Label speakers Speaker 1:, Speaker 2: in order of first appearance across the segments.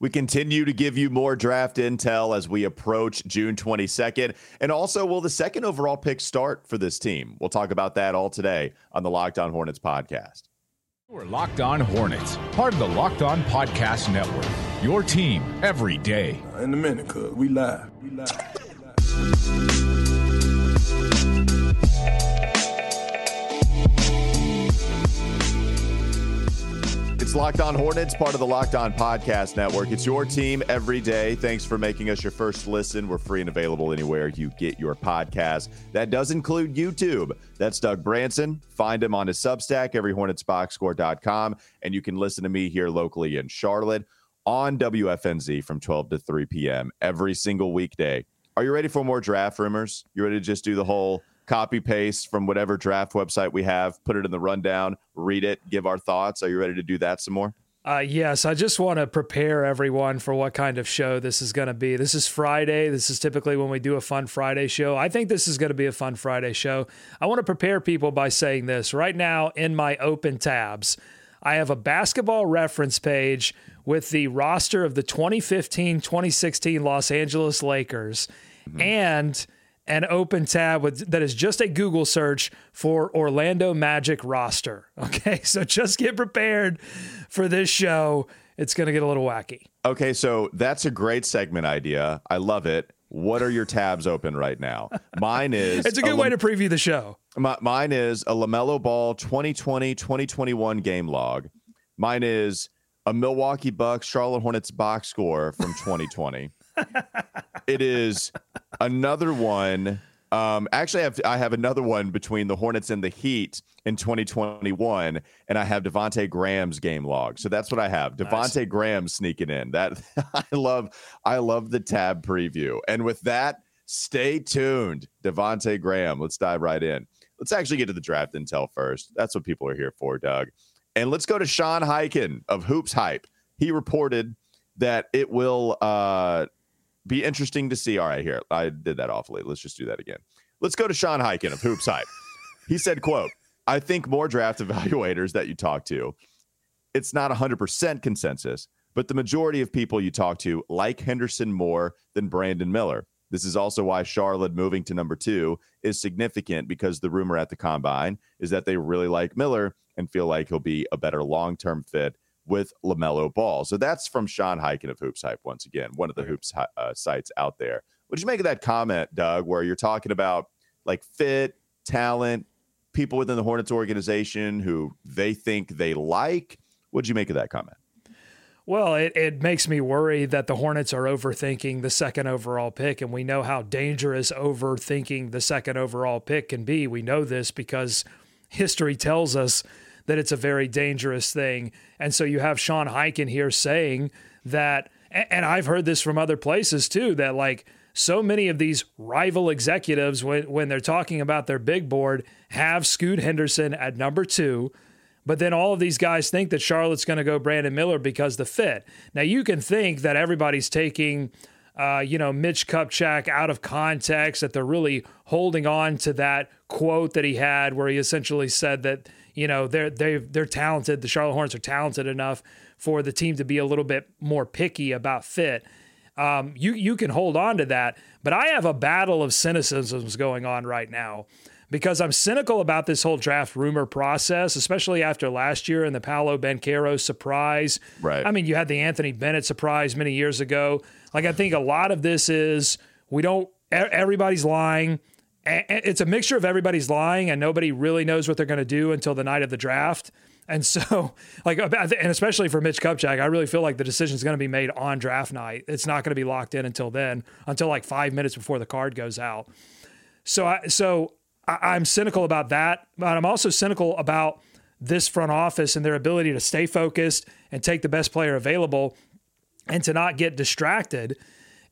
Speaker 1: We continue to give you more draft intel as we approach June 22nd. And also, will the second overall pick start for this team? We'll talk about that all today on the Locked On Hornets podcast.
Speaker 2: We're Locked On Hornets, part of the Locked On Podcast Network. Your team every day.
Speaker 3: In a minute, cuz we live. We live. We live.
Speaker 1: It's Locked On Hornets, part of the Locked On Podcast Network. It's your team every day. Thanks for making us your first listen. We're free and available anywhere you get your podcast. That does include YouTube. That's Doug Branson. Find him on his Substack, everyhornetsboxscore.com. And you can listen to me here locally in Charlotte on WFNZ from 12 to 3 p.m. every single weekday. Are you ready for more draft rumors? You ready to just do the whole copy paste from whatever draft website we have, put it in the rundown, read it, give our thoughts. Are you ready to do that some more?
Speaker 4: Uh, yes, I just want to prepare everyone for what kind of show this is going to be. This is Friday. This is typically when we do a fun Friday show. I think this is going to be a fun Friday show. I want to prepare people by saying this. Right now, in my open tabs, I have a basketball reference page with the roster of the 2015 2016 Los Angeles Lakers. Mm-hmm. And an open tab with that is just a Google search for Orlando Magic roster. Okay, so just get prepared for this show. It's going to get a little wacky.
Speaker 1: Okay, so that's a great segment idea. I love it. What are your tabs open right now? Mine is.
Speaker 4: it's a good a way to preview the show.
Speaker 1: My, mine is a LaMelo Ball 2020 2021 game log. Mine is a Milwaukee Bucks Charlotte Hornets box score from 2020 it is another one. Um, actually, I have, I have another one between the Hornets and the Heat in 2021, and I have Devonte Graham's game log. So that's what I have. Devonte nice. Graham sneaking in. That I love. I love the tab preview. And with that, stay tuned. Devonte Graham. Let's dive right in. Let's actually get to the draft intel first. That's what people are here for, Doug. And let's go to Sean Highkin of Hoops Hype. He reported that it will uh, be interesting to see. All right, here I did that awfully. Let's just do that again. Let's go to Sean Highkin of Hoops Hype. he said, "quote I think more draft evaluators that you talk to, it's not 100% consensus, but the majority of people you talk to like Henderson more than Brandon Miller. This is also why Charlotte moving to number two is significant because the rumor at the combine is that they really like Miller and feel like he'll be a better long term fit with LaMelo Ball. So that's from Sean Highkin of Hoops Hype, once again, one of the Hoops uh, sites out there. What did you make of that comment, Doug, where you're talking about like fit, talent, people within the Hornets organization who they think they like? What did you make of that comment?
Speaker 4: Well, it, it makes me worry that the Hornets are overthinking the second overall pick. And we know how dangerous overthinking the second overall pick can be. We know this because history tells us that it's a very dangerous thing. And so you have Sean Highkin here saying that, and I've heard this from other places too, that like so many of these rival executives, when, when they're talking about their big board, have Scoot Henderson at number two. But then all of these guys think that Charlotte's going to go Brandon Miller because the fit. Now you can think that everybody's taking uh, you know, Mitch Kupchak out of context, that they're really holding on to that quote that he had where he essentially said that, you know, they're they they're talented. The Charlotte Hornets are talented enough for the team to be a little bit more picky about fit. Um, you you can hold on to that, but I have a battle of cynicisms going on right now because I'm cynical about this whole draft rumor process, especially after last year and the Paolo Banchero surprise.
Speaker 1: Right.
Speaker 4: I mean, you had the Anthony Bennett surprise many years ago. Like I think a lot of this is we don't. Everybody's lying it's a mixture of everybody's lying and nobody really knows what they're going to do until the night of the draft. And so, like, and especially for Mitch Kupchak, I really feel like the decision is going to be made on draft night. It's not going to be locked in until then, until like five minutes before the card goes out. So, I, so I, am cynical about that, but I'm also cynical about this front office and their ability to stay focused and take the best player available and to not get distracted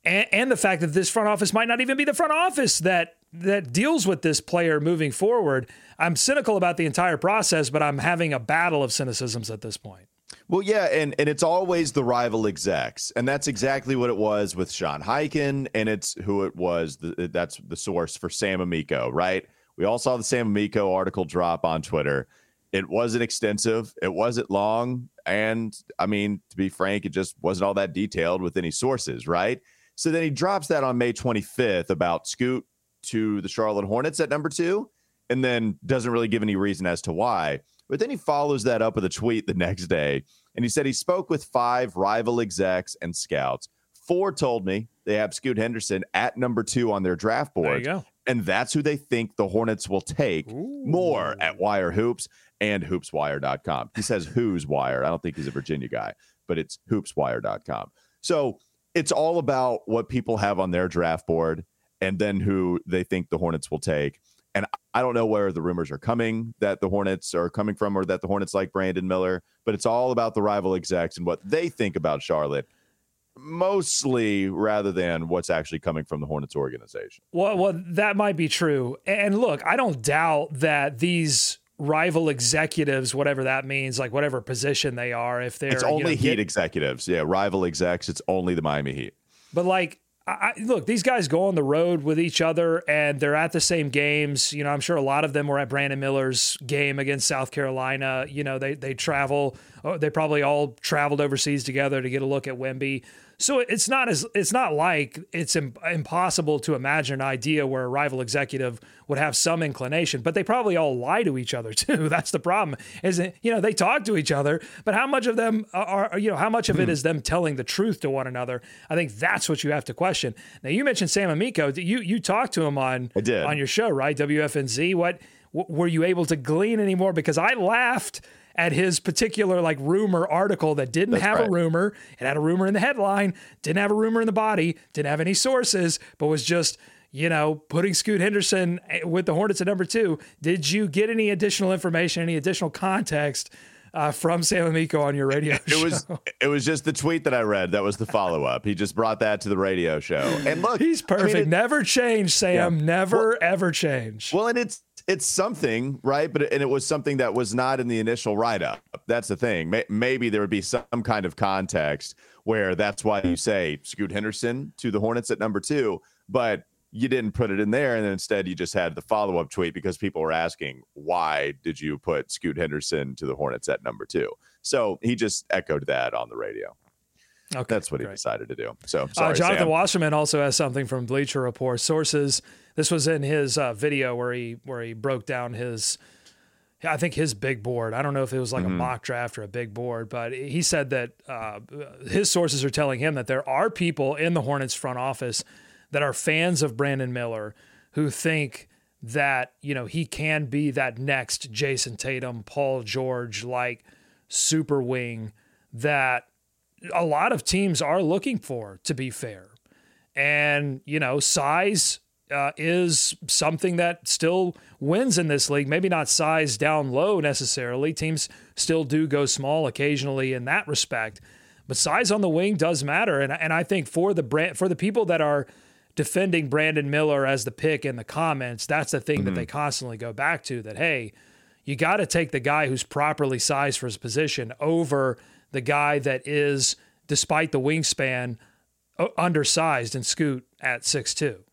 Speaker 4: and, and the fact that this front office might not even be the front office that that deals with this player moving forward. I'm cynical about the entire process, but I'm having a battle of cynicisms at this point.
Speaker 1: Well, yeah, and and it's always the rival execs, and that's exactly what it was with Sean Highkin, and it's who it was. The, that's the source for Sam Amico, right? We all saw the Sam Amico article drop on Twitter. It wasn't extensive, it wasn't long, and I mean, to be frank, it just wasn't all that detailed with any sources, right? So then he drops that on May 25th about Scoot to the Charlotte Hornets at number two, and then doesn't really give any reason as to why. But then he follows that up with a tweet the next day, and he said he spoke with five rival execs and scouts. Four told me they have Scoot Henderson at number two on their draft board.
Speaker 4: There you go.
Speaker 1: And that's who they think the Hornets will take more at Wire Hoops and hoopswire.com. He says who's wire. I don't think he's a Virginia guy, but it's hoopswire.com. So it's all about what people have on their draft board and then who they think the Hornets will take. And I don't know where the rumors are coming that the Hornets are coming from or that the Hornets like Brandon Miller, but it's all about the rival execs and what they think about Charlotte, mostly rather than what's actually coming from the Hornets organization.
Speaker 4: Well, well, that might be true. And look, I don't doubt that these rival executives, whatever that means, like whatever position they are, if they're
Speaker 1: It's only
Speaker 4: you know,
Speaker 1: Heat
Speaker 4: get-
Speaker 1: executives. Yeah, rival execs. It's only the Miami Heat.
Speaker 4: But like, I, look, these guys go on the road with each other and they're at the same games. You know, I'm sure a lot of them were at Brandon Miller's game against South Carolina. You know, they they travel. oh, They probably all traveled overseas together to get a look at Wemby. So it's not as it's not like it's Im- impossible to imagine an idea where a rival executive would have some inclination, but they probably all lie to each other too. That's the problem. Is it, you know they talk to each other, but how much of them are you know how much of it hmm. is them telling the truth to one another? I think that's what you have to question. Now you mentioned Sam Amico. You you talked to him on on your show, right? WFNZ. What w- were you able to glean anymore? Because I laughed at his particular like rumor article that didn't
Speaker 1: That's
Speaker 4: have a rumor. It had a rumor in the headline, didn't have a rumor in the body, didn't have any sources, but was just you know putting Scoot Henderson eh, with the Hornets at number two. Did you get any additional information, any additional context? Uh, from Sam Amico on your radio show?
Speaker 1: It was it was just the tweet that I read that was the follow up. He just brought that to the radio show. And look,
Speaker 4: He's
Speaker 1: I mean,
Speaker 4: perfect.
Speaker 1: it-
Speaker 4: Never change, Sam.
Speaker 1: Yeah.
Speaker 4: Never ever change.
Speaker 1: Well, and it's it's something, right? But and it was something that was not in the initial write up. That's the thing. May, maybe there would be some kind of context where that's why you say Scoot Henderson to the Hornets at number two, but you didn't put it in there, and then instead you just had the follow up tweet because people were asking why did you put Scoot Henderson to the Hornets at number two? So he just echoed that on the radio.
Speaker 4: okay,
Speaker 1: That's what he decided to do. So
Speaker 4: Uh, Jonathan
Speaker 1: Sam.
Speaker 4: Wasserman also has something from Bleacher Report sources. This was in his uh, video where he where he broke down his, I think his big board. I don't know if it was like
Speaker 1: Mm-hmm.
Speaker 4: a mock draft or a big board, but he said that uh, his sources are telling him that there are people in the Hornets front office that are fans of Brandon Miller who think that you know he can be that next Jayson Tatum, Paul George like super wing that a lot of teams are looking for, to be fair. And, you know, size uh, is something that still wins in this league. Maybe not size down low necessarily. Teams still do go small occasionally in that respect. But size on the wing does matter. And, and I think for the brand, for the people that are defending Brandon Miller as the pick in the comments, that's the thing that they constantly go back to that, hey, you got to take the guy who's properly sized for his position over the guy that is, despite the wingspan, undersized and Scoot at six two.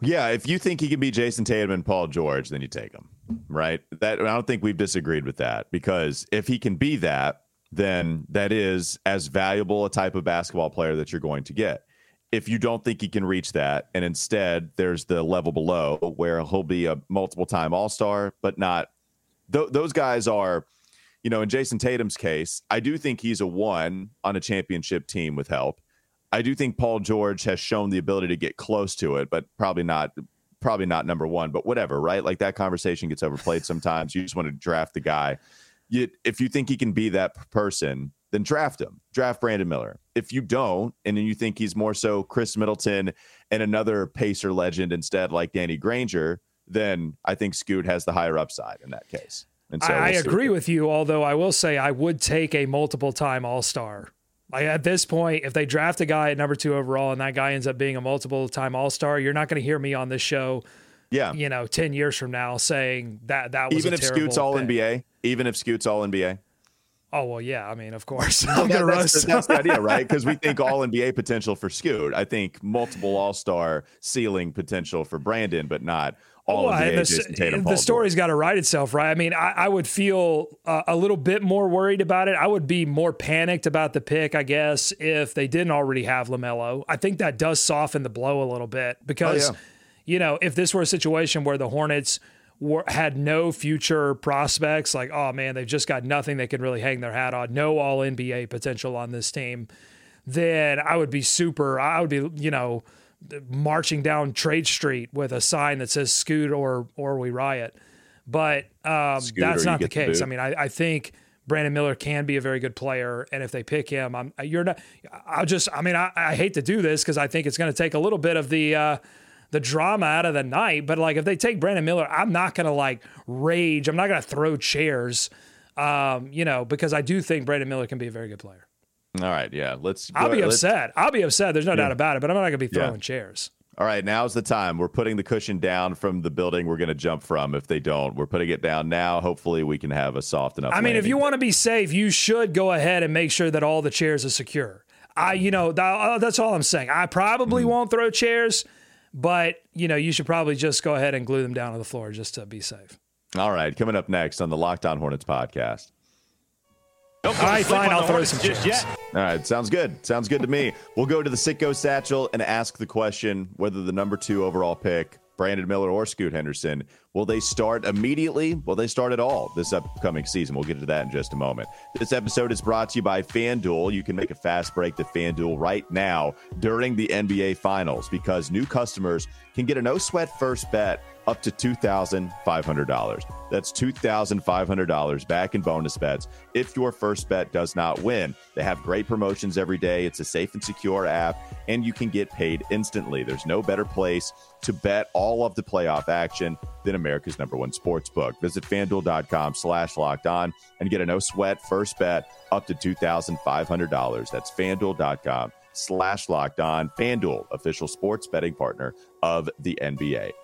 Speaker 1: Yeah, if you think he can be Jayson Tatum and Paul George, then you take him, right? That I don't think we've disagreed with that because if he can be that, then that is as valuable a type of basketball player that you're going to get. If you don't think he can reach that, and instead there's the level below where he'll be a multiple time All Star, but not th- those guys are, you know, in Jayson Tatum's case, I do think he's a one on a championship team with help. I do think Paul George has shown the ability to get close to it, but probably not probably not number one, but whatever, right? Like that conversation gets overplayed sometimes. You just want to draft the guy. You, if you think he can be that person, then draft him. Draft Brandon Miller. If you don't, and then you think he's more so Khris Middleton and another Pacer legend instead, like Danny Granger, then I think Scoot has the higher upside in that case. And so
Speaker 4: I, I
Speaker 1: we'll see.
Speaker 4: agree with you, although I will say I would take a multiple time All Star Like at this point, if they draft a guy at number two overall and that guy ends up being a multiple time All Star, you're not going to hear me on this show.
Speaker 1: Yeah.
Speaker 4: You know, ten years from now saying that that was
Speaker 1: Even
Speaker 4: a
Speaker 1: if Scoot's all
Speaker 4: pick.
Speaker 1: NBA, even if Scoot's all NBA.
Speaker 4: Oh well, yeah. I mean, of course, I'm
Speaker 1: that-
Speaker 4: gonna
Speaker 1: that's,
Speaker 4: roast.
Speaker 1: the, that's the idea, right? Because we think all NBA potential for Scoot. I think multiple All Star ceiling potential for Brandon, but not all
Speaker 4: Well,
Speaker 1: of the
Speaker 4: the, the story's got to write itself, right? I mean, I, I would feel uh, a little bit more worried about it. I would be more panicked about the pick, I guess, if they didn't already have Lamelo. I think that does soften the blow a little bit because,
Speaker 1: Oh, yeah.
Speaker 4: you know, if this were a situation where the Hornets were, had no future prospects, like, oh man, they've just got nothing they can really hang their hat on, no All NBA potential on this team, then I would be super. I would be, you know marching down Trade Street with a sign that says "Scoot" or or we riot. But um, that's not the case. I mean, I, I think Brandon Miller can be a very good player, and if they pick him, I'm you're not. I'll just. I mean, I, I hate to do this because I think it's going to take a little bit of the. Uh, the drama out of the night, but like if they take Brandon Miller, I'm not gonna like rage. I'm not gonna throw chairs, um, you know, because I do think Brandon Miller can be a very good player.
Speaker 1: All right, yeah. Let's.
Speaker 4: I'll be upset. I'll be upset. There's no doubt about it, but I'm not gonna be
Speaker 1: Yeah.
Speaker 4: throwing chairs.
Speaker 1: All right, now's the time. We're putting the cushion down from the building we're going to jump from. If they don't, we're putting it down now. Hopefully, we can have a soft enough.
Speaker 4: I mean, if you want to be safe, you should go ahead and make sure that all the chairs are secure. I, you know, that, uh, that's all I'm saying. I probably
Speaker 1: Mm-hmm.
Speaker 4: won't throw chairs, but you know, you should probably just go ahead and glue them down to the floor just to be safe.
Speaker 1: All right, coming up next on the Locked On Hornets podcast.
Speaker 4: All right, fine. I'll throw some chairs.
Speaker 1: All right, sounds good. Sounds good to me. We'll go to the Sicko Satchel and ask the question whether the number two overall pick, Brandon Miller or Scoot Henderson, will they start immediately? Will they start at all this upcoming season? We'll get to that in just a moment. This episode is brought to you by FanDuel. You can make a fast break to FanDuel right now during the NBA Finals because new customers can get a no sweat first bet up to $2,500. That's $2,500 back in bonus bets if your first bet does not win. They have great promotions every day. It's a safe and secure app, and you can get paid instantly. There's no better place to bet all of the playoff action than America's number one sports book. Visit fanduel.com slash locked on and get a no sweat first bet up to $2,500. That's fanduel.com slash locked on. FanDuel, official sports betting partner of the NBA.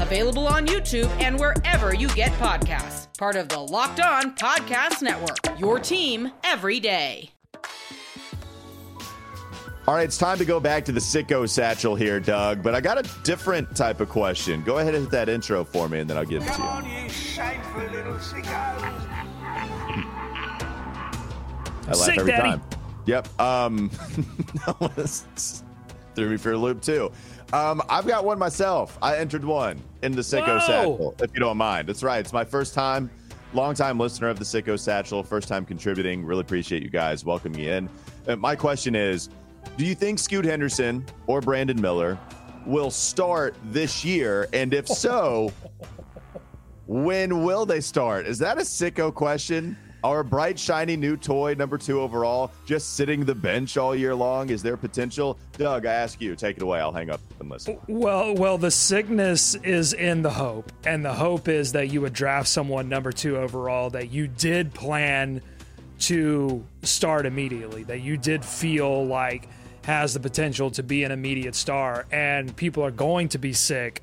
Speaker 5: available on YouTube and wherever you get podcasts. Part of the Locked On Podcast Network, your team every day.
Speaker 1: All right, it's time to go back to the sicko satchel here, Doug. But I got a different type of question. Go ahead and hit that intro for me, and then I'll give it to
Speaker 6: Come
Speaker 1: you.
Speaker 6: on, you shameful little sickos.
Speaker 1: I laugh
Speaker 4: Sick,
Speaker 1: every
Speaker 4: Daddy.
Speaker 1: time. Yep. Um, that was threw me for a loop too. Um, I've got one myself. I entered one in the Sicko
Speaker 4: Whoa.
Speaker 1: Satchel, if you don't mind. That's right. It's my first time, long time listener of the Sicko Satchel, first time contributing. Really appreciate you guys welcoming me in. Uh, my question is Do you think Scoot Henderson or Brandon Miller will start this year? And if so, when will they start? Is that a sicko question? Our bright, shiny new toy, number two overall, just sitting the bench all year long? Is there potential? Doug, I ask you, take it away. I'll hang up and listen.
Speaker 4: Well, well, the sickness is in the hope, and the hope is that you would draft someone number two overall that you did plan to start immediately, that you did feel like has the potential to be an immediate star, and people are going to be sick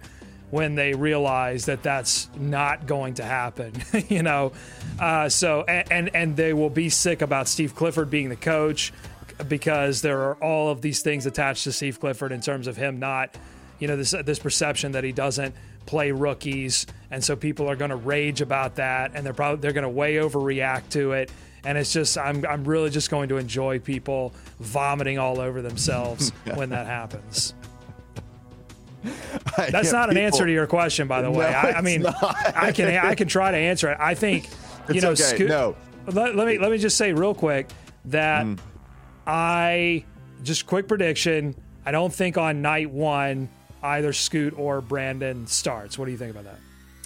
Speaker 4: when they realize that that's not going to happen, you know. Uh, so, and, and and they will be sick about Steve Clifford being the coach because there are all of these things attached to Steve Clifford in terms of him not, you know, this this perception that he doesn't play rookies, and so people are going to rage about that, and they're probably they're going to way overreact to it. And it's just I'm I'm really just going to enjoy people vomiting all over themselves when that happens. That's not an answer to your question, by the way.
Speaker 1: No,
Speaker 4: I, I mean. I can I can try to answer it. I think you
Speaker 1: It's
Speaker 4: know,
Speaker 1: okay.
Speaker 4: Scoot-
Speaker 1: No.
Speaker 4: Let, let me let me just say real quick that I just quick prediction. I don't think on night one either Scoot or Brandon starts. What do you think about that?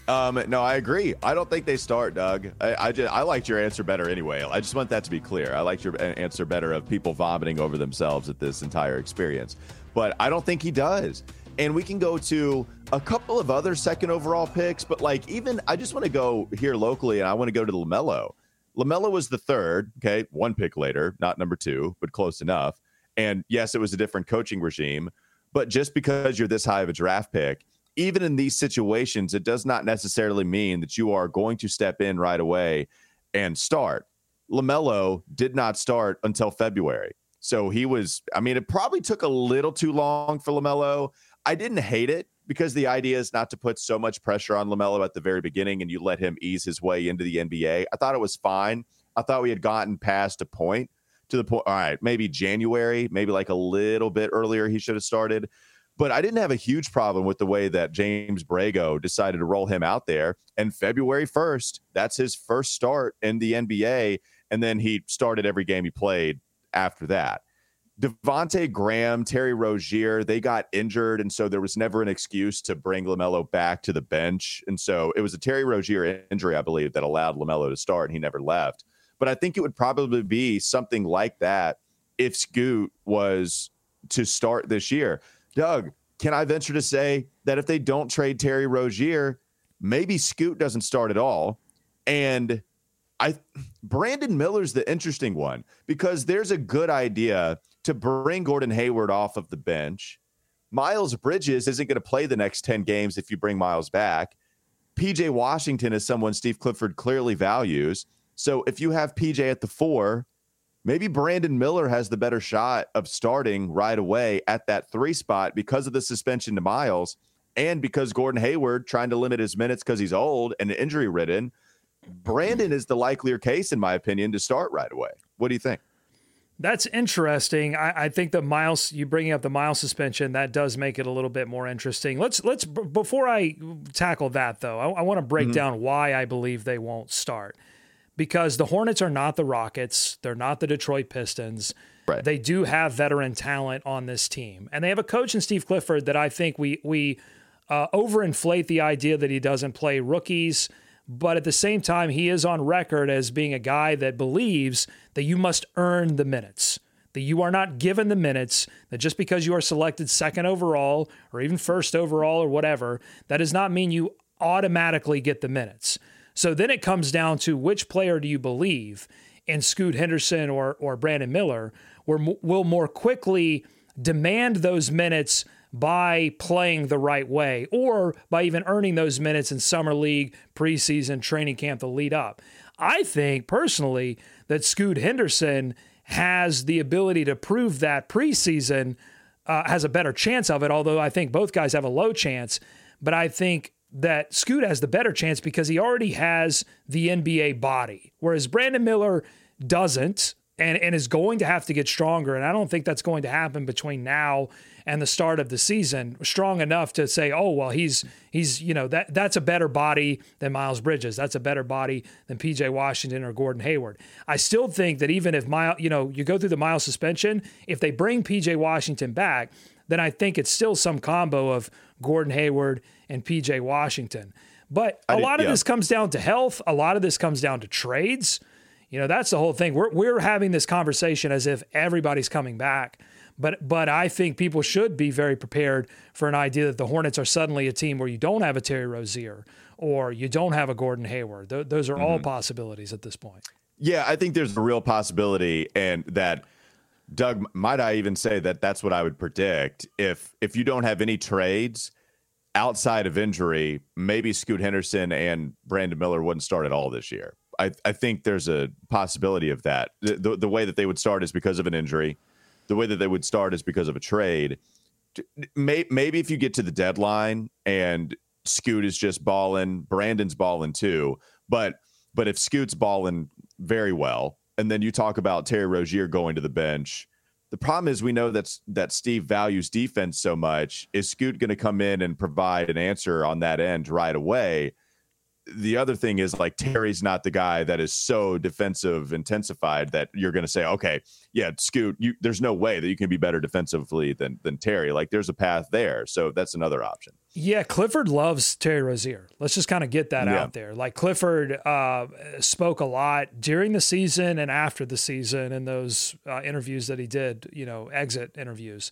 Speaker 1: Um, no, I agree. I don't think they start, Doug. I, I just I liked your answer better anyway. I just want that to be clear. I liked your answer better of people vomiting over themselves at this entire experience, but I don't think he does. And we can go to a couple of other second overall picks, but like even I just want to go here locally, and I want to go to LaMelo. LaMelo was the third. Okay, one pick later, not number two, but close enough. And yes, it was a different coaching regime, but just because you're this high of a draft pick even in these situations, it does not necessarily mean that you are going to step in right away and start. LaMelo did not start until February. So he was, I mean, it probably took a little too long for LaMelo. I didn't hate it because the idea is not to put so much pressure on LaMelo at the very beginning and you let him ease his way into the NBA. I thought it was fine. I thought we had gotten past a point to the point, all right, maybe January, maybe like a little bit earlier he should have started. But I didn't have a huge problem with the way that James Borrego decided to roll him out there. And February 1st, that's his first start in the NBA. And then he started every game he played after that. Devonte Graham, Terry Rozier, they got injured. And so there was never an excuse to bring LaMelo back to the bench. And so it was a Terry Rozier injury, I believe, that allowed LaMelo to start and he never left. But I think it would probably be something like that if Scoot was to start this year. Doug, can I venture to say that if they don't trade Terry Rozier, maybe Scoot doesn't start at all? And I Brandon Miller's the interesting one because there's a good idea to bring Gordon Hayward off of the bench. Miles Bridges isn't going to play the next 10 games if you bring Miles back. PJ Washington is someone Steve Clifford clearly values. So if you have PJ at the four, maybe Brandon Miller has the better shot of starting right away at that three spot because of the suspension to Miles and because Gordon Hayward trying to limit his minutes because he's old and injury ridden. Brandon is the likelier case, in my opinion, to start right away. What do you think?
Speaker 4: That's interesting. I, I, think the Miles, you bringing up the Miles suspension, that does make it a little bit more interesting. Let's let's before I tackle that though, I, I want to break mm-hmm. down why I believe they won't start because the Hornets are not the Rockets, they're not the Detroit Pistons. Right. They do have veteran talent on this team, and they have a coach in Steve Clifford that I think we we uh, overinflate the idea that he doesn't play rookies. But at the same time, he is on record as being a guy that believes that you must earn the minutes, that you are not given the minutes, that just because you are selected second overall or even first overall or whatever, that does not mean you automatically get the minutes. So then it comes down to which player do you believe in Scoot Henderson or or Brandon Miller, will more quickly demand those minutes by playing the right way or by even earning those minutes in summer league, preseason, training camp the lead up. I think personally that Scoot Henderson has the ability to prove that preseason uh, has a better chance of it, although I think both guys have a low chance. But I think that Scoot has the better chance because he already has the NBA body, whereas Brandon Miller doesn't and, and is going to have to get stronger. And I don't think that's going to happen between now and the start of the season strong enough to say, oh well, he's he's you know that that's a better body than Miles Bridges. That's a better body than PJ Washington or Gordon Hayward. I still think that even if Miles, you know, you go through the Miles suspension, if they bring PJ Washington back, then I think it's still some combo of Gordon Hayward and PJ Washington. But a lot of yeah. this comes down to health. A lot of this comes down to trades. You know, that's the whole thing. We're we're having this conversation as if everybody's coming back. But but I think people should be very prepared for an idea that the Hornets are suddenly a team where you don't have a Terry Rozier or you don't have a Gordon Hayward. Th- those are mm-hmm. all possibilities at this point.
Speaker 1: Yeah, I think there's a real possibility, and that Doug might I even say that that's what I would predict if if you don't have any trades outside of injury, maybe Scoot Henderson and Brandon Miller wouldn't start at all this year. I, I think there's a possibility of that. The, the, the, way that they would start is because of an injury. The way that they would start is because of a trade. maybe if you get to the deadline and Scoot is just balling, Brandon's balling too. But but if Scoot's balling very well, and then you talk about Terry Rozier going to the bench, the problem is we know that that Steve values defense so much. Is Scoot going to come in and provide an answer on that end right away? The other thing is like Terry's not the guy that is so defensive intensified that you're going to say, okay, yeah, Scoot, you, there's no way that you can be better defensively than than Terry. Like there's a path there, so that's another option.
Speaker 4: Yeah, Clifford loves Terry Rozier. Let's just kind of get that yeah. out there. Like Clifford uh, spoke a lot during the season and after the season in those uh, interviews that he did, you know, exit interviews.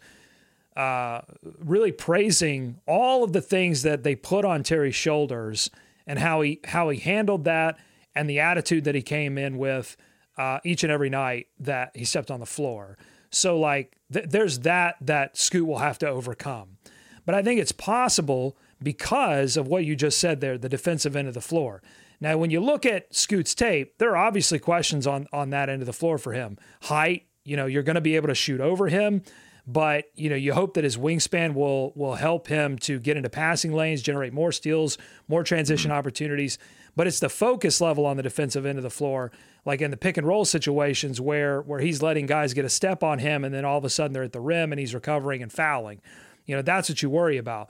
Speaker 4: Uh, really praising all of the things that they put on Terry's shoulders and how he how he handled that and the attitude that he came in with uh, each and every night that he stepped on the floor. So like th- there's that that Scoot will have to overcome. But I think it's possible because of what you just said there, the defensive end of the floor. Now, when you look at Scoot's tape, there are obviously questions on on that end of the floor for him. Height, you know, you're going to be able to shoot over him but you know you hope that his wingspan will will help him to get into passing lanes, generate more steals, more transition mm-hmm. opportunities. But it's the focus level on the defensive end of the floor, like in the pick and roll situations where where he's letting guys get a step on him, and then all of a sudden they're at the rim and he's recovering and fouling. You know that's what you worry about.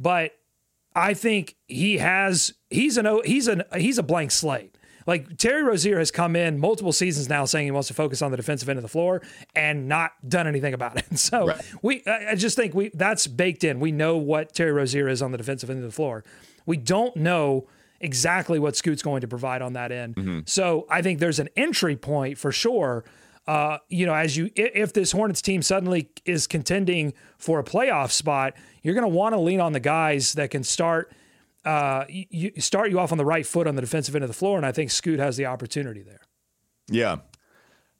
Speaker 4: But I think he has he's an he's an he's a blank slate. Like Terry Rozier has come in multiple seasons now saying he wants to focus on the defensive end of the floor and not done anything about it. So right. we, I just think we that's baked in. We know what Terry Rozier is on the defensive end of the floor. We don't know exactly what Scoot's going to provide on that end. Mm-hmm. So I think there's an entry point for sure. Uh, you know, as you if this Hornets team suddenly is contending for a playoff spot, you're going to want to lean on the guys that can start uh, you, start you off on the right foot on the defensive end of the floor, and I think Scoot has the opportunity there.
Speaker 1: Yeah.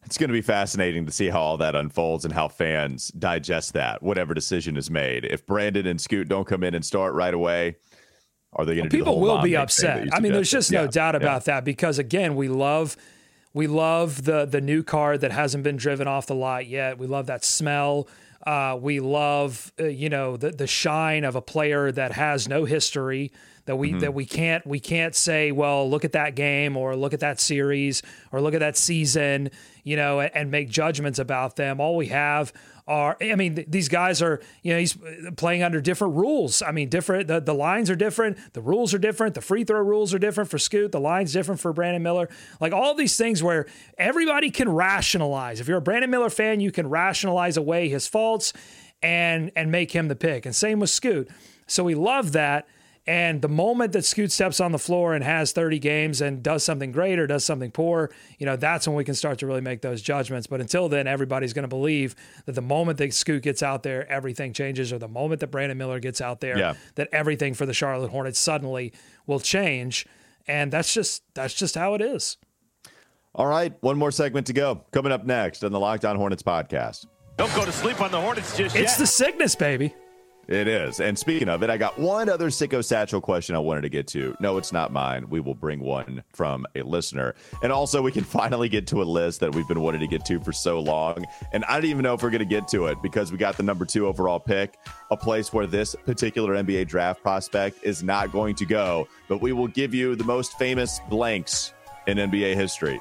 Speaker 1: It's going to be fascinating to see how all that unfolds and how fans digest that, whatever decision is made. If Brandon and Scoot don't come in and start right away, are they going to?
Speaker 4: Well, people will be upset. I mean, there's just no yeah. doubt about yeah. that because again, we love we love the the new car that hasn't been driven off the lot yet. We love that smell. Uh, we love uh, you know the the shine of a player that has no history that we mm-hmm. that we can't we can't say well look at that game or look at that series or look at that season you know and, and make judgments about them. All we have are I mean th- these guys are you know he's playing under different rules. I mean different the, the lines are different the rules are different the free throw rules are different for Scoot the lines different for Brandon Miller. Like all these things where everybody can rationalize. If you're a Brandon Miller fan you can rationalize away his faults and and make him the pick. And same with Scoot. So we love that and the moment that Scoot steps on the floor and has 30 games and does something great or does something poor, you know, that's when we can start to really make those judgments. But until then, everybody's going to believe that the moment that Scoot gets out there, everything changes, or the moment that Brandon Miller gets out there, yeah. that everything for the Charlotte Hornets suddenly will change. And that's just that's just how it is.
Speaker 1: All right, one more segment to go. Coming up next on the Locked On Hornets podcast.
Speaker 7: Don't go to sleep on the Hornets just
Speaker 4: it's
Speaker 7: yet.
Speaker 4: It's the sickness, baby.
Speaker 1: It is. And speaking of it, I got one other sicko satchel question I wanted to get to. No, it's not mine. We will bring one from a listener. And also, we can finally get to a list that we've been wanting to get to for so long. And I don't even know if we're going to get to it because we got the number two overall pick, a place where this particular NBA draft prospect is not going to go. But we will give you the most famous blanks in NBA history.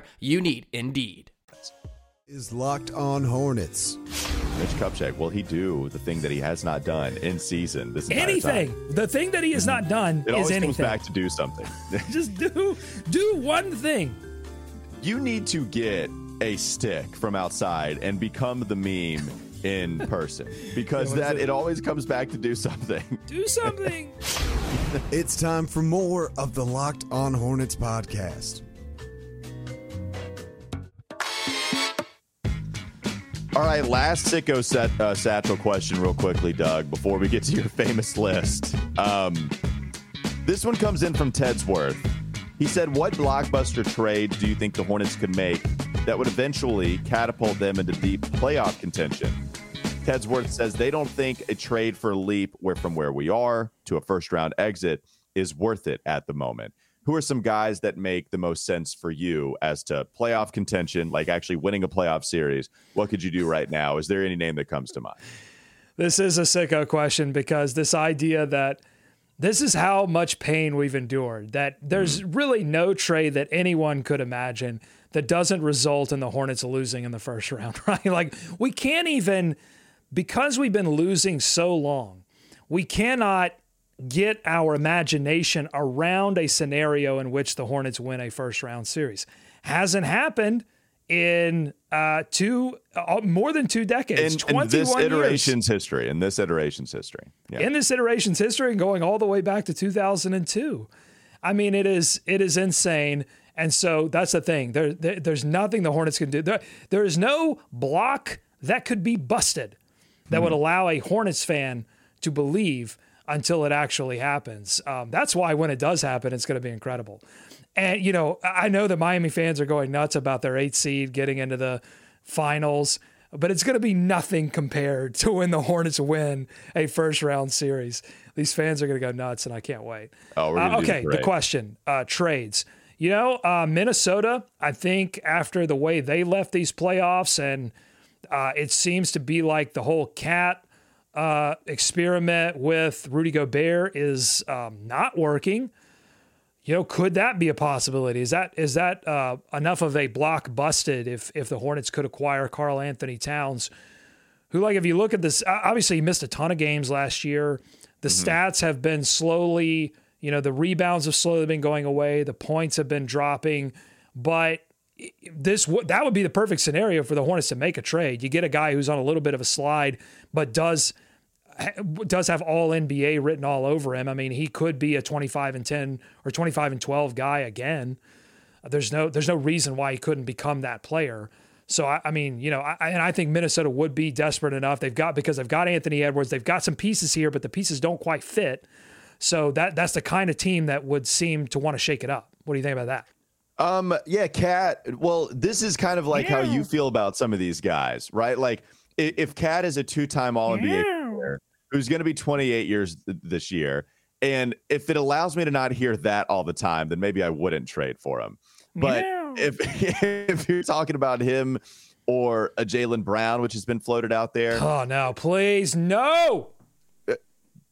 Speaker 8: You need Indeed
Speaker 9: is Locked On Hornets.
Speaker 1: Mitch Kupchak, will he do the thing that he has not done in season? This
Speaker 4: anything.
Speaker 1: Time?
Speaker 4: The thing that he has not done
Speaker 1: it
Speaker 4: is anything.
Speaker 1: comes back to do something.
Speaker 4: Just do do one thing.
Speaker 1: You need to get a stick from outside and become the meme in person because that it? it always comes back to do something.
Speaker 4: Do something.
Speaker 9: it's time for more of the Locked On Hornets podcast.
Speaker 1: All right, last sicko set, uh, satchel question, real quickly, Doug, before we get to your famous list. Um, this one comes in from Tedsworth. He said, What blockbuster trade do you think the Hornets could make that would eventually catapult them into deep playoff contention? Tedsworth says they don't think a trade for a leap where from where we are to a first round exit is worth it at the moment. Who are some guys that make the most sense for you as to playoff contention, like actually winning a playoff series? What could you do right now? Is there any name that comes to mind?
Speaker 4: This is a sicko question because this idea that this is how much pain we've endured, that there's mm. really no trade that anyone could imagine that doesn't result in the Hornets losing in the first round, right? Like we can't even, because we've been losing so long, we cannot get our imagination around a scenario in which the Hornets win a first round series. Hasn't happened in uh, two uh, more than two decades.
Speaker 1: In, in this iteration's years. history. In this iteration's history.
Speaker 4: Yeah. In this iteration's history, and going all the way back to 2002. I mean, it is it is insane. And so that's the thing. There, there there's nothing the Hornets can do. There, there is no block that could be busted that mm would allow a Hornets fan to believe until it actually happens. Um, that's why when it does happen, it's going to be incredible. And, you know, I know the Miami fans are going nuts about their eight seed getting into the finals, but it's going to be nothing compared to when the Hornets win a first round series. These fans are going to go nuts, and I can't wait.
Speaker 1: Oh, uh,
Speaker 4: okay. The, the question uh, trades. You know, uh, Minnesota, I think after the way they left these playoffs, and uh, it seems to be like the whole KAT uh, experiment with Rudy Gobert is um, not working. You know, could that be a possibility? Is that is that uh, enough of a block busted if if the Hornets could acquire Karl-Anthony Towns, who like if you look at this, obviously he missed a ton of games last year. The mm-hmm. stats have been slowly, you know, the rebounds have slowly been going away. The points have been dropping, but this that would be the perfect scenario for the Hornets to make a trade. You get a guy who's on a little bit of a slide, but does does have all NBA written all over him. I mean, he could be a 25 and 10 or 25 and 12 guy again. There's no there's no reason why he couldn't become that player. So I, I mean, you know, I, and I think Minnesota would be desperate enough. They've got because they've got Anthony Edwards. They've got some pieces here, but the pieces don't quite fit. So that that's the kind of team that would seem to want to shake it up. What do you think about that?
Speaker 1: Um, yeah, KAT. Well, this is kind of like yeah. how you feel about some of these guys, right? Like if KAT is a two-time All NBA yeah. player who's going to be 28 years th- this year, and if it allows me to not hear that all the time, then maybe I wouldn't trade for him. But yeah. if if you're talking about him or a Jaylen Brown, which has been floated out there,
Speaker 4: oh no, please no.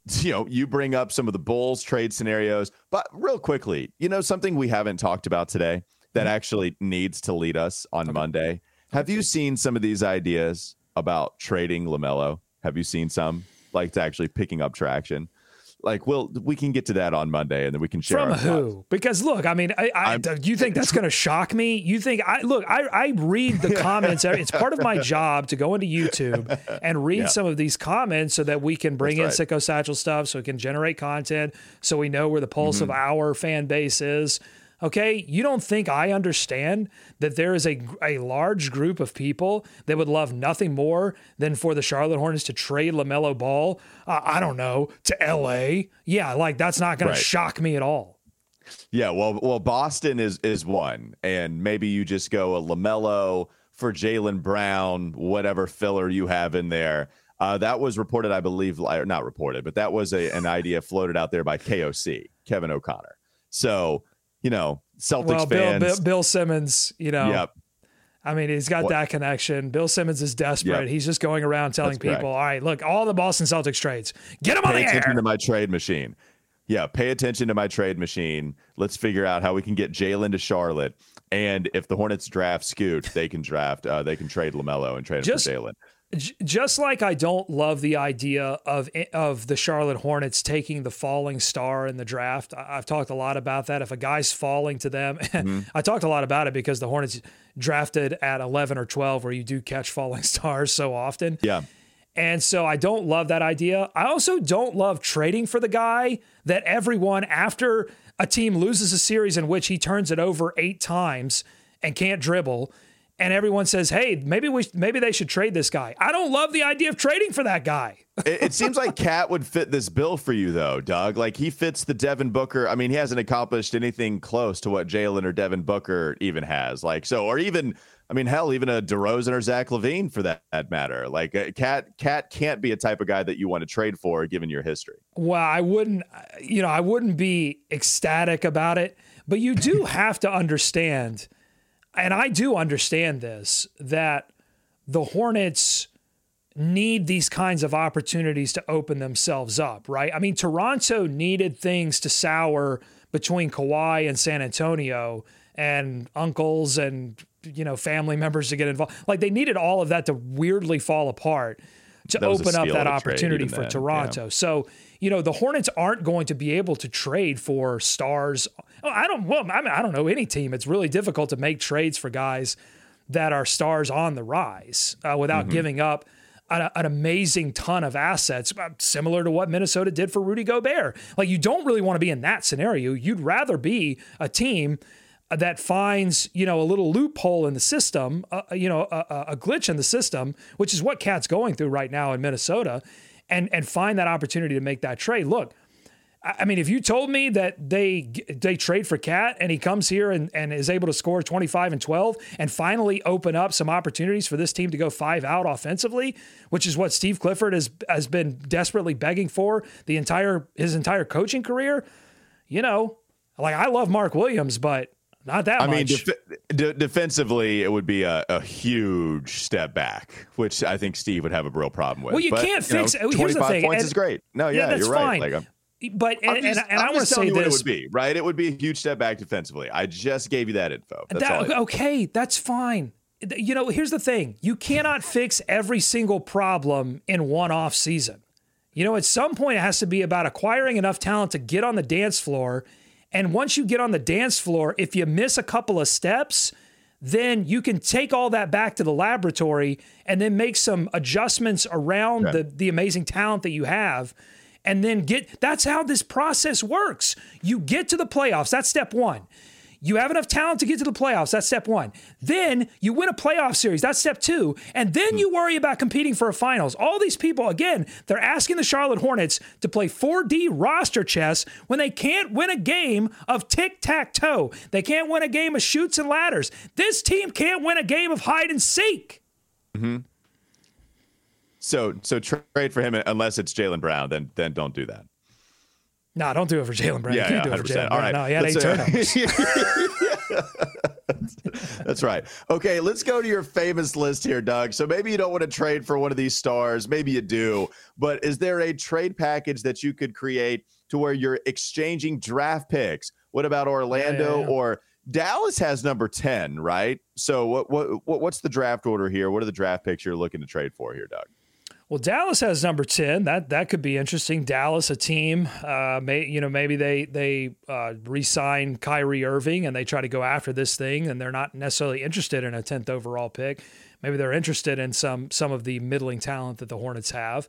Speaker 1: You know, you bring up some of the Bulls trade scenarios, but real quickly, you know, something we haven't talked about today that mm-hmm. actually needs to lead us on okay. Monday. Have you seen some of these ideas about trading LaMelo? Have you seen some like to actually picking up traction? Like, well, we can get to that on Monday, and then we can share
Speaker 4: from who? Thoughts. Because look, I mean, I, I you think that's going to shock me? You think I look? I, I read the comments. it's part of my job to go into YouTube and read yeah. some of these comments so that we can bring that's in right. Sicko Satchel stuff, so we can generate content, so we know where the pulse mm-hmm. of our fan base is. Okay, you don't think I understand that there is a, a large group of people that would love nothing more than for the Charlotte Hornets to trade LaMelo Ball, uh, I don't know, to LA? Yeah, like that's not going right. to shock me at all.
Speaker 1: Yeah, well, well, Boston is is one, and maybe you just go a LaMelo for Jaylen Brown, whatever filler you have in there. Uh, that was reported, I believe, or not reported, but that was a, an idea floated out there by KOC, Kevin O'Connor. So you know, Celtics well,
Speaker 4: fans. Bill, Bill, Bill Simmons, you know. Yep. I mean, he's got what? that connection. Bill Simmons is desperate. Yep. He's just going around telling That's people, correct. all right, look, all the Boston Celtics trades, get them
Speaker 1: pay
Speaker 4: on the
Speaker 1: attention
Speaker 4: air.
Speaker 1: to my trade machine. Yeah, pay attention to my trade machine. Let's figure out how we can get Jaylen to Charlotte. And if the Hornets draft Scoot, they can draft, uh, they can trade LaMelo and trade just, him for
Speaker 4: Just like I don't love the idea of of the Charlotte Hornets taking the falling star in the draft. I've talked a lot about that. If a guy's falling to them, mm-hmm. I talked a lot about it because the Hornets drafted at 11 or 12 where you do catch falling stars so often.
Speaker 1: Yeah.
Speaker 4: And so I don't love that idea. I also don't love trading for the guy that everyone after a team loses a series in which he turns it over 8 times and can't dribble and everyone says, "Hey, maybe we maybe they should trade this guy." I don't love the idea of trading for that guy.
Speaker 1: it, it, seems like KAT would fit this bill for you, though, Doug. Like he fits the Devin Booker. I mean, he hasn't accomplished anything close to what Jaylen or Devin Booker even has. Like so, or even I mean, hell, even a DeRozan or Zach LaVine for that, that matter. Like uh, KAT, KAT can't be a type of guy that you want to trade for, given your history.
Speaker 4: Well, I wouldn't, you know, I wouldn't be ecstatic about it, but you do have to understand, and I do understand this that the Hornets need these kinds of opportunities to open themselves up, right? I mean, Toronto needed things to sour between Kawhi and San Antonio and uncles and you know family members to get involved. Like they needed all of that to weirdly fall apart to open up that opportunity for then. Toronto. Yeah. So you know the Hornets aren't going to be able to trade for stars. Oh, I don't. Well, I, mean, I don't know any team. It's really difficult to make trades for guys that are stars on the rise uh, without mm-hmm. giving up. An, an, amazing ton of assets, uh, similar to what Minnesota did for Rudy Gobert. Like, you don't really want to be in that scenario. You'd rather be a team that finds you know a little loophole in the system, uh, uh you know a, a, glitch in the system, which is what KAT's going through right now in Minnesota, and and find that opportunity to make that trade. Look, I mean, if you told me that they they trade for KAT and he comes here and, and is able to score 25 and 12 and finally open up some opportunities for this team to go five out offensively, which is what Steve Clifford has has been desperately begging for the entire his entire coaching career, you know, like I love Mark Williams, but not that
Speaker 1: I
Speaker 4: much.
Speaker 1: mean, def- defensively, it would be a, a, huge step back, which I think Steve would have a real problem with.
Speaker 4: Well, you but, can't you fix.
Speaker 1: Know, Twenty five points and, is great. No, yeah, yeah you're right.
Speaker 4: Fine. Like, but and, just, and, and I want to say this:
Speaker 1: what it would be right. It would be a huge step back defensively. I just gave you that info. That's that,
Speaker 4: okay, that's fine. You know, here's the thing: you cannot fix every single problem in one off season. You know, at some point, it has to be about acquiring enough talent to get on the dance floor and once you get on the dance floor, if you miss a couple of steps, then you can take all that back to the laboratory and then make some adjustments around the, the amazing talent that you have. And then get that's how this process works. You get to the playoffs. That's step one. You have enough talent to get to the playoffs. That's step one. Then you win a playoff series. That's step two. And then you worry about competing for a finals. All these people, again, they're asking the Charlotte Hornets to play 4D roster chess when they can't win a game of tic tac toe. They can't win a game of Chutes and Ladders. This team can't win a game of hide and seek.
Speaker 1: Mm-hmm. So, so trade for him unless it's Jaylen Brown. Then, then don't do that.
Speaker 4: No, don't do it for Jaylen Brown. Yeah, you can't yeah, do it for Jaylen Brown. All right. No, he had eight turnovers.
Speaker 1: That's right. Okay, let's go to your famous list here, Doug. So maybe you don't want to trade for one of these stars. Maybe you do. But is there a trade package that you could create to where you're exchanging draft picks? What about Orlando yeah, yeah, or Dallas has number 10, right? So what, what what's the draft order here? What are the draft picks you're looking to trade for here, Doug?
Speaker 4: Well, Dallas has number ten. That that could be interesting. Dallas, a team, uh, may you know maybe they they uh, re-sign Kyrie Irving and they try to go after this thing, and they're not necessarily interested in a tenth overall pick. Maybe they're interested in some some of the middling talent that the Hornets have.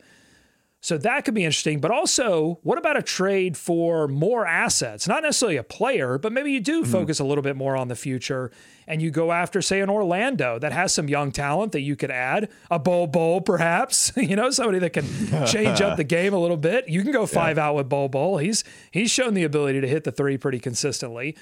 Speaker 4: So that could be interesting. But also, what about a trade for more assets? Not necessarily a player, but maybe you do mm-hmm. focus a little bit more on the future and you go after, say, an Orlando that has some young talent that you could add, a Bol Bol perhaps, you know, somebody that can change up the game a little bit. You can go five yeah. out with Bol Bol. He's he's shown the ability to hit the three pretty consistently.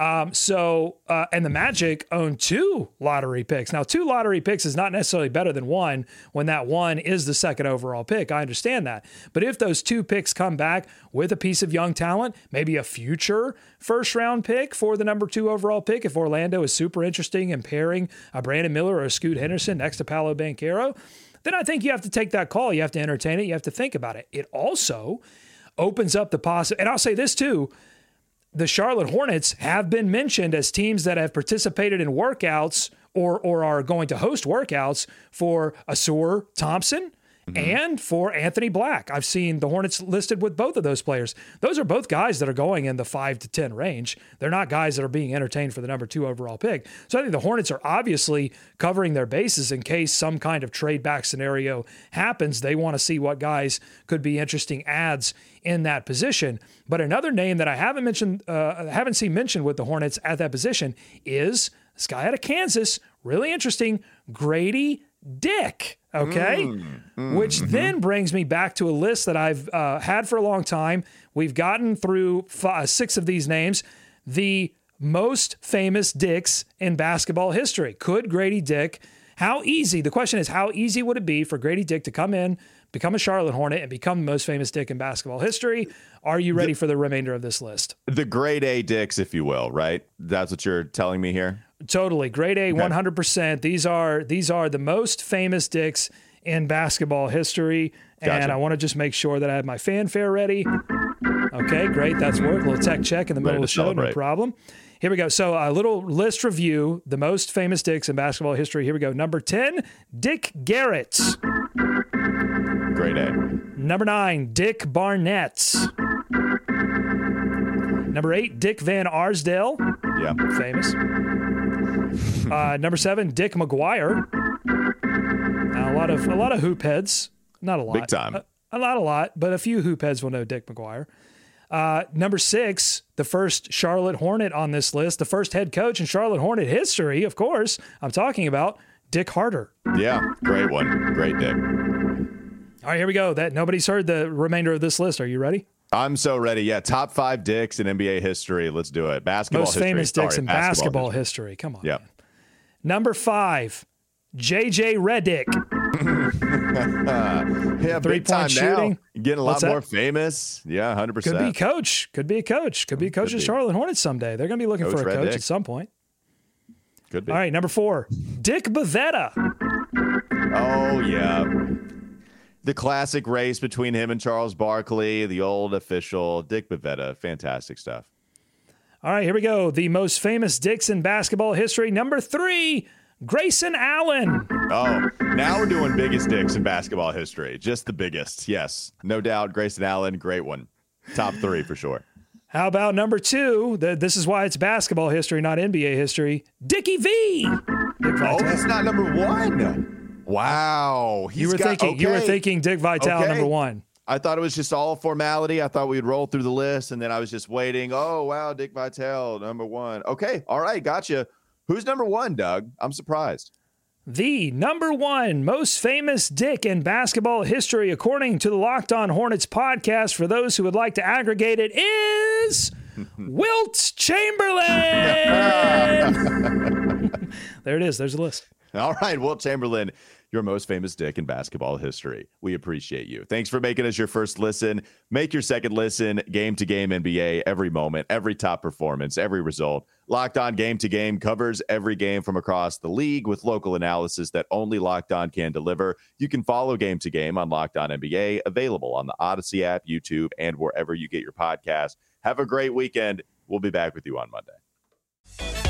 Speaker 4: Um, so, uh, and the Magic own two lottery picks. Now, two lottery picks is not necessarily better than one when that one is the second overall pick. I understand that. But if those two picks come back with a piece of young talent, maybe a future first round pick for the number two overall pick, if Orlando is super interesting in pairing a Brandon Miller or a Scoot Henderson next to Paolo Banchero, then I think you have to take that call. You have to entertain it. You have to think about it. It also opens up the possibility. And I'll say this too the Charlotte Hornets have been mentioned as teams that have participated in workouts or or are going to host workouts for Ausar Thompson mm-hmm. and for Anthony Black. I've seen the Hornets listed with both of those players. Those are both guys that are going in the five to 10 range. They're not guys that are being entertained for the number two overall pick. So I think the Hornets are obviously covering their bases in case some kind of trade back scenario happens. They want to see what guys could be interesting ads in that position. But another name that I haven't mentioned, uh, haven't seen mentioned with the Hornets at that position is this guy out of Kansas, really interesting, Gradey Dick. Okay. Mm, Which mm-hmm. then brings me back to a list that I've uh, had for a long time. We've gotten through five, uh, six of these names. The most famous dicks in basketball history. Could Gradey Dick, how easy, the question is, how easy would it be for Gradey Dick to come in, become a Charlotte Hornet, and become the most famous dick in basketball history? Are you ready the, for the remainder of this list?
Speaker 1: The grade A dicks, if you will, right? That's what you're telling me here?
Speaker 4: Totally. Grade A, hundred percent. These are these are the most famous dicks in basketball history. Gotcha. And I want to just make sure that I have my fanfare ready. Okay, great. That's worked. A little tech check in the middle of the show, celebrate. no problem. Here we go. So a little list review: the most famous dicks in basketball history. Here we go. Number ten, Dick Garrett.
Speaker 1: Great A.
Speaker 4: Number nine, Dick Barnett. Number eight, Dick Van Arsdale.
Speaker 1: Yeah.
Speaker 4: Famous. Uh, number seven, Dick McGuire. Now, a lot of a lot of hoop heads. Not a lot.
Speaker 1: Big time.
Speaker 4: A, a lot, a lot, but a few hoop heads will know Dick McGuire. Uh, number six, the first Charlotte Hornet on this list, the first head coach in Charlotte Hornet history, of course. I'm talking about Dick Harter.
Speaker 1: Yeah, great one. Great Dick.
Speaker 4: All right, here we go. That nobody's heard the remainder of this list. Are you ready?
Speaker 1: I'm so ready. Yeah, top five dicks in NBA history. Let's do it. Basketball
Speaker 4: Most
Speaker 1: history.
Speaker 4: famous dicks
Speaker 1: Sorry,
Speaker 4: in basketball, basketball history. Come on.
Speaker 1: Yeah.
Speaker 4: Number five, JJ Redick.
Speaker 1: yeah, three point shooting. Now. Getting a lot more famous. Yeah, hundred percent.
Speaker 4: Could be coach. Could be a coach. Could be a coach of Charlotte Hornets someday. They're going to be looking coach for a coach Dick. at some point.
Speaker 1: Could be.
Speaker 4: All right, number four, Dick Bavetta.
Speaker 1: Oh yeah, the classic race between him and Charles Barkley, the old official Dick Bavetta. Fantastic stuff.
Speaker 4: All right, here we go. The most famous dicks in basketball history. Number three, Grayson Allen.
Speaker 1: Oh, now we're doing biggest dicks in basketball history. Just the biggest. Yes, no doubt. Grayson Allen, great one. Top three for sure.
Speaker 4: How about number two? this is why it's basketball history, not NBA history. Dickie V.
Speaker 1: oh, that's not number one. Wow.
Speaker 4: He's you were got, thinking. Okay. You were thinking Dick Vitale okay. number one.
Speaker 1: I thought it was just all formality. I thought we'd roll through the list, and then I was just waiting. Oh wow, Dick Vitale, number one. Okay, all right, gotcha. Who's number one, Doug? I'm surprised.
Speaker 4: The number one most famous dick in basketball history, according to the Locked On Hornets podcast, for those who would like to aggregate it, is Wilt Chamberlain. there it is. There's a list.
Speaker 1: All right, Wilt Chamberlain your most famous dick in basketball history. We appreciate you. Thanks for making us your first listen. Make your second listen game to game NBA every moment, every top performance, every result. Locked on game to game covers every game from across the league with local analysis that only Locked On can deliver. You can follow game to game on Locked On NBA, available on the Audacy app, YouTube, and wherever you get your podcast. Have a great weekend. We'll be back with you on Monday.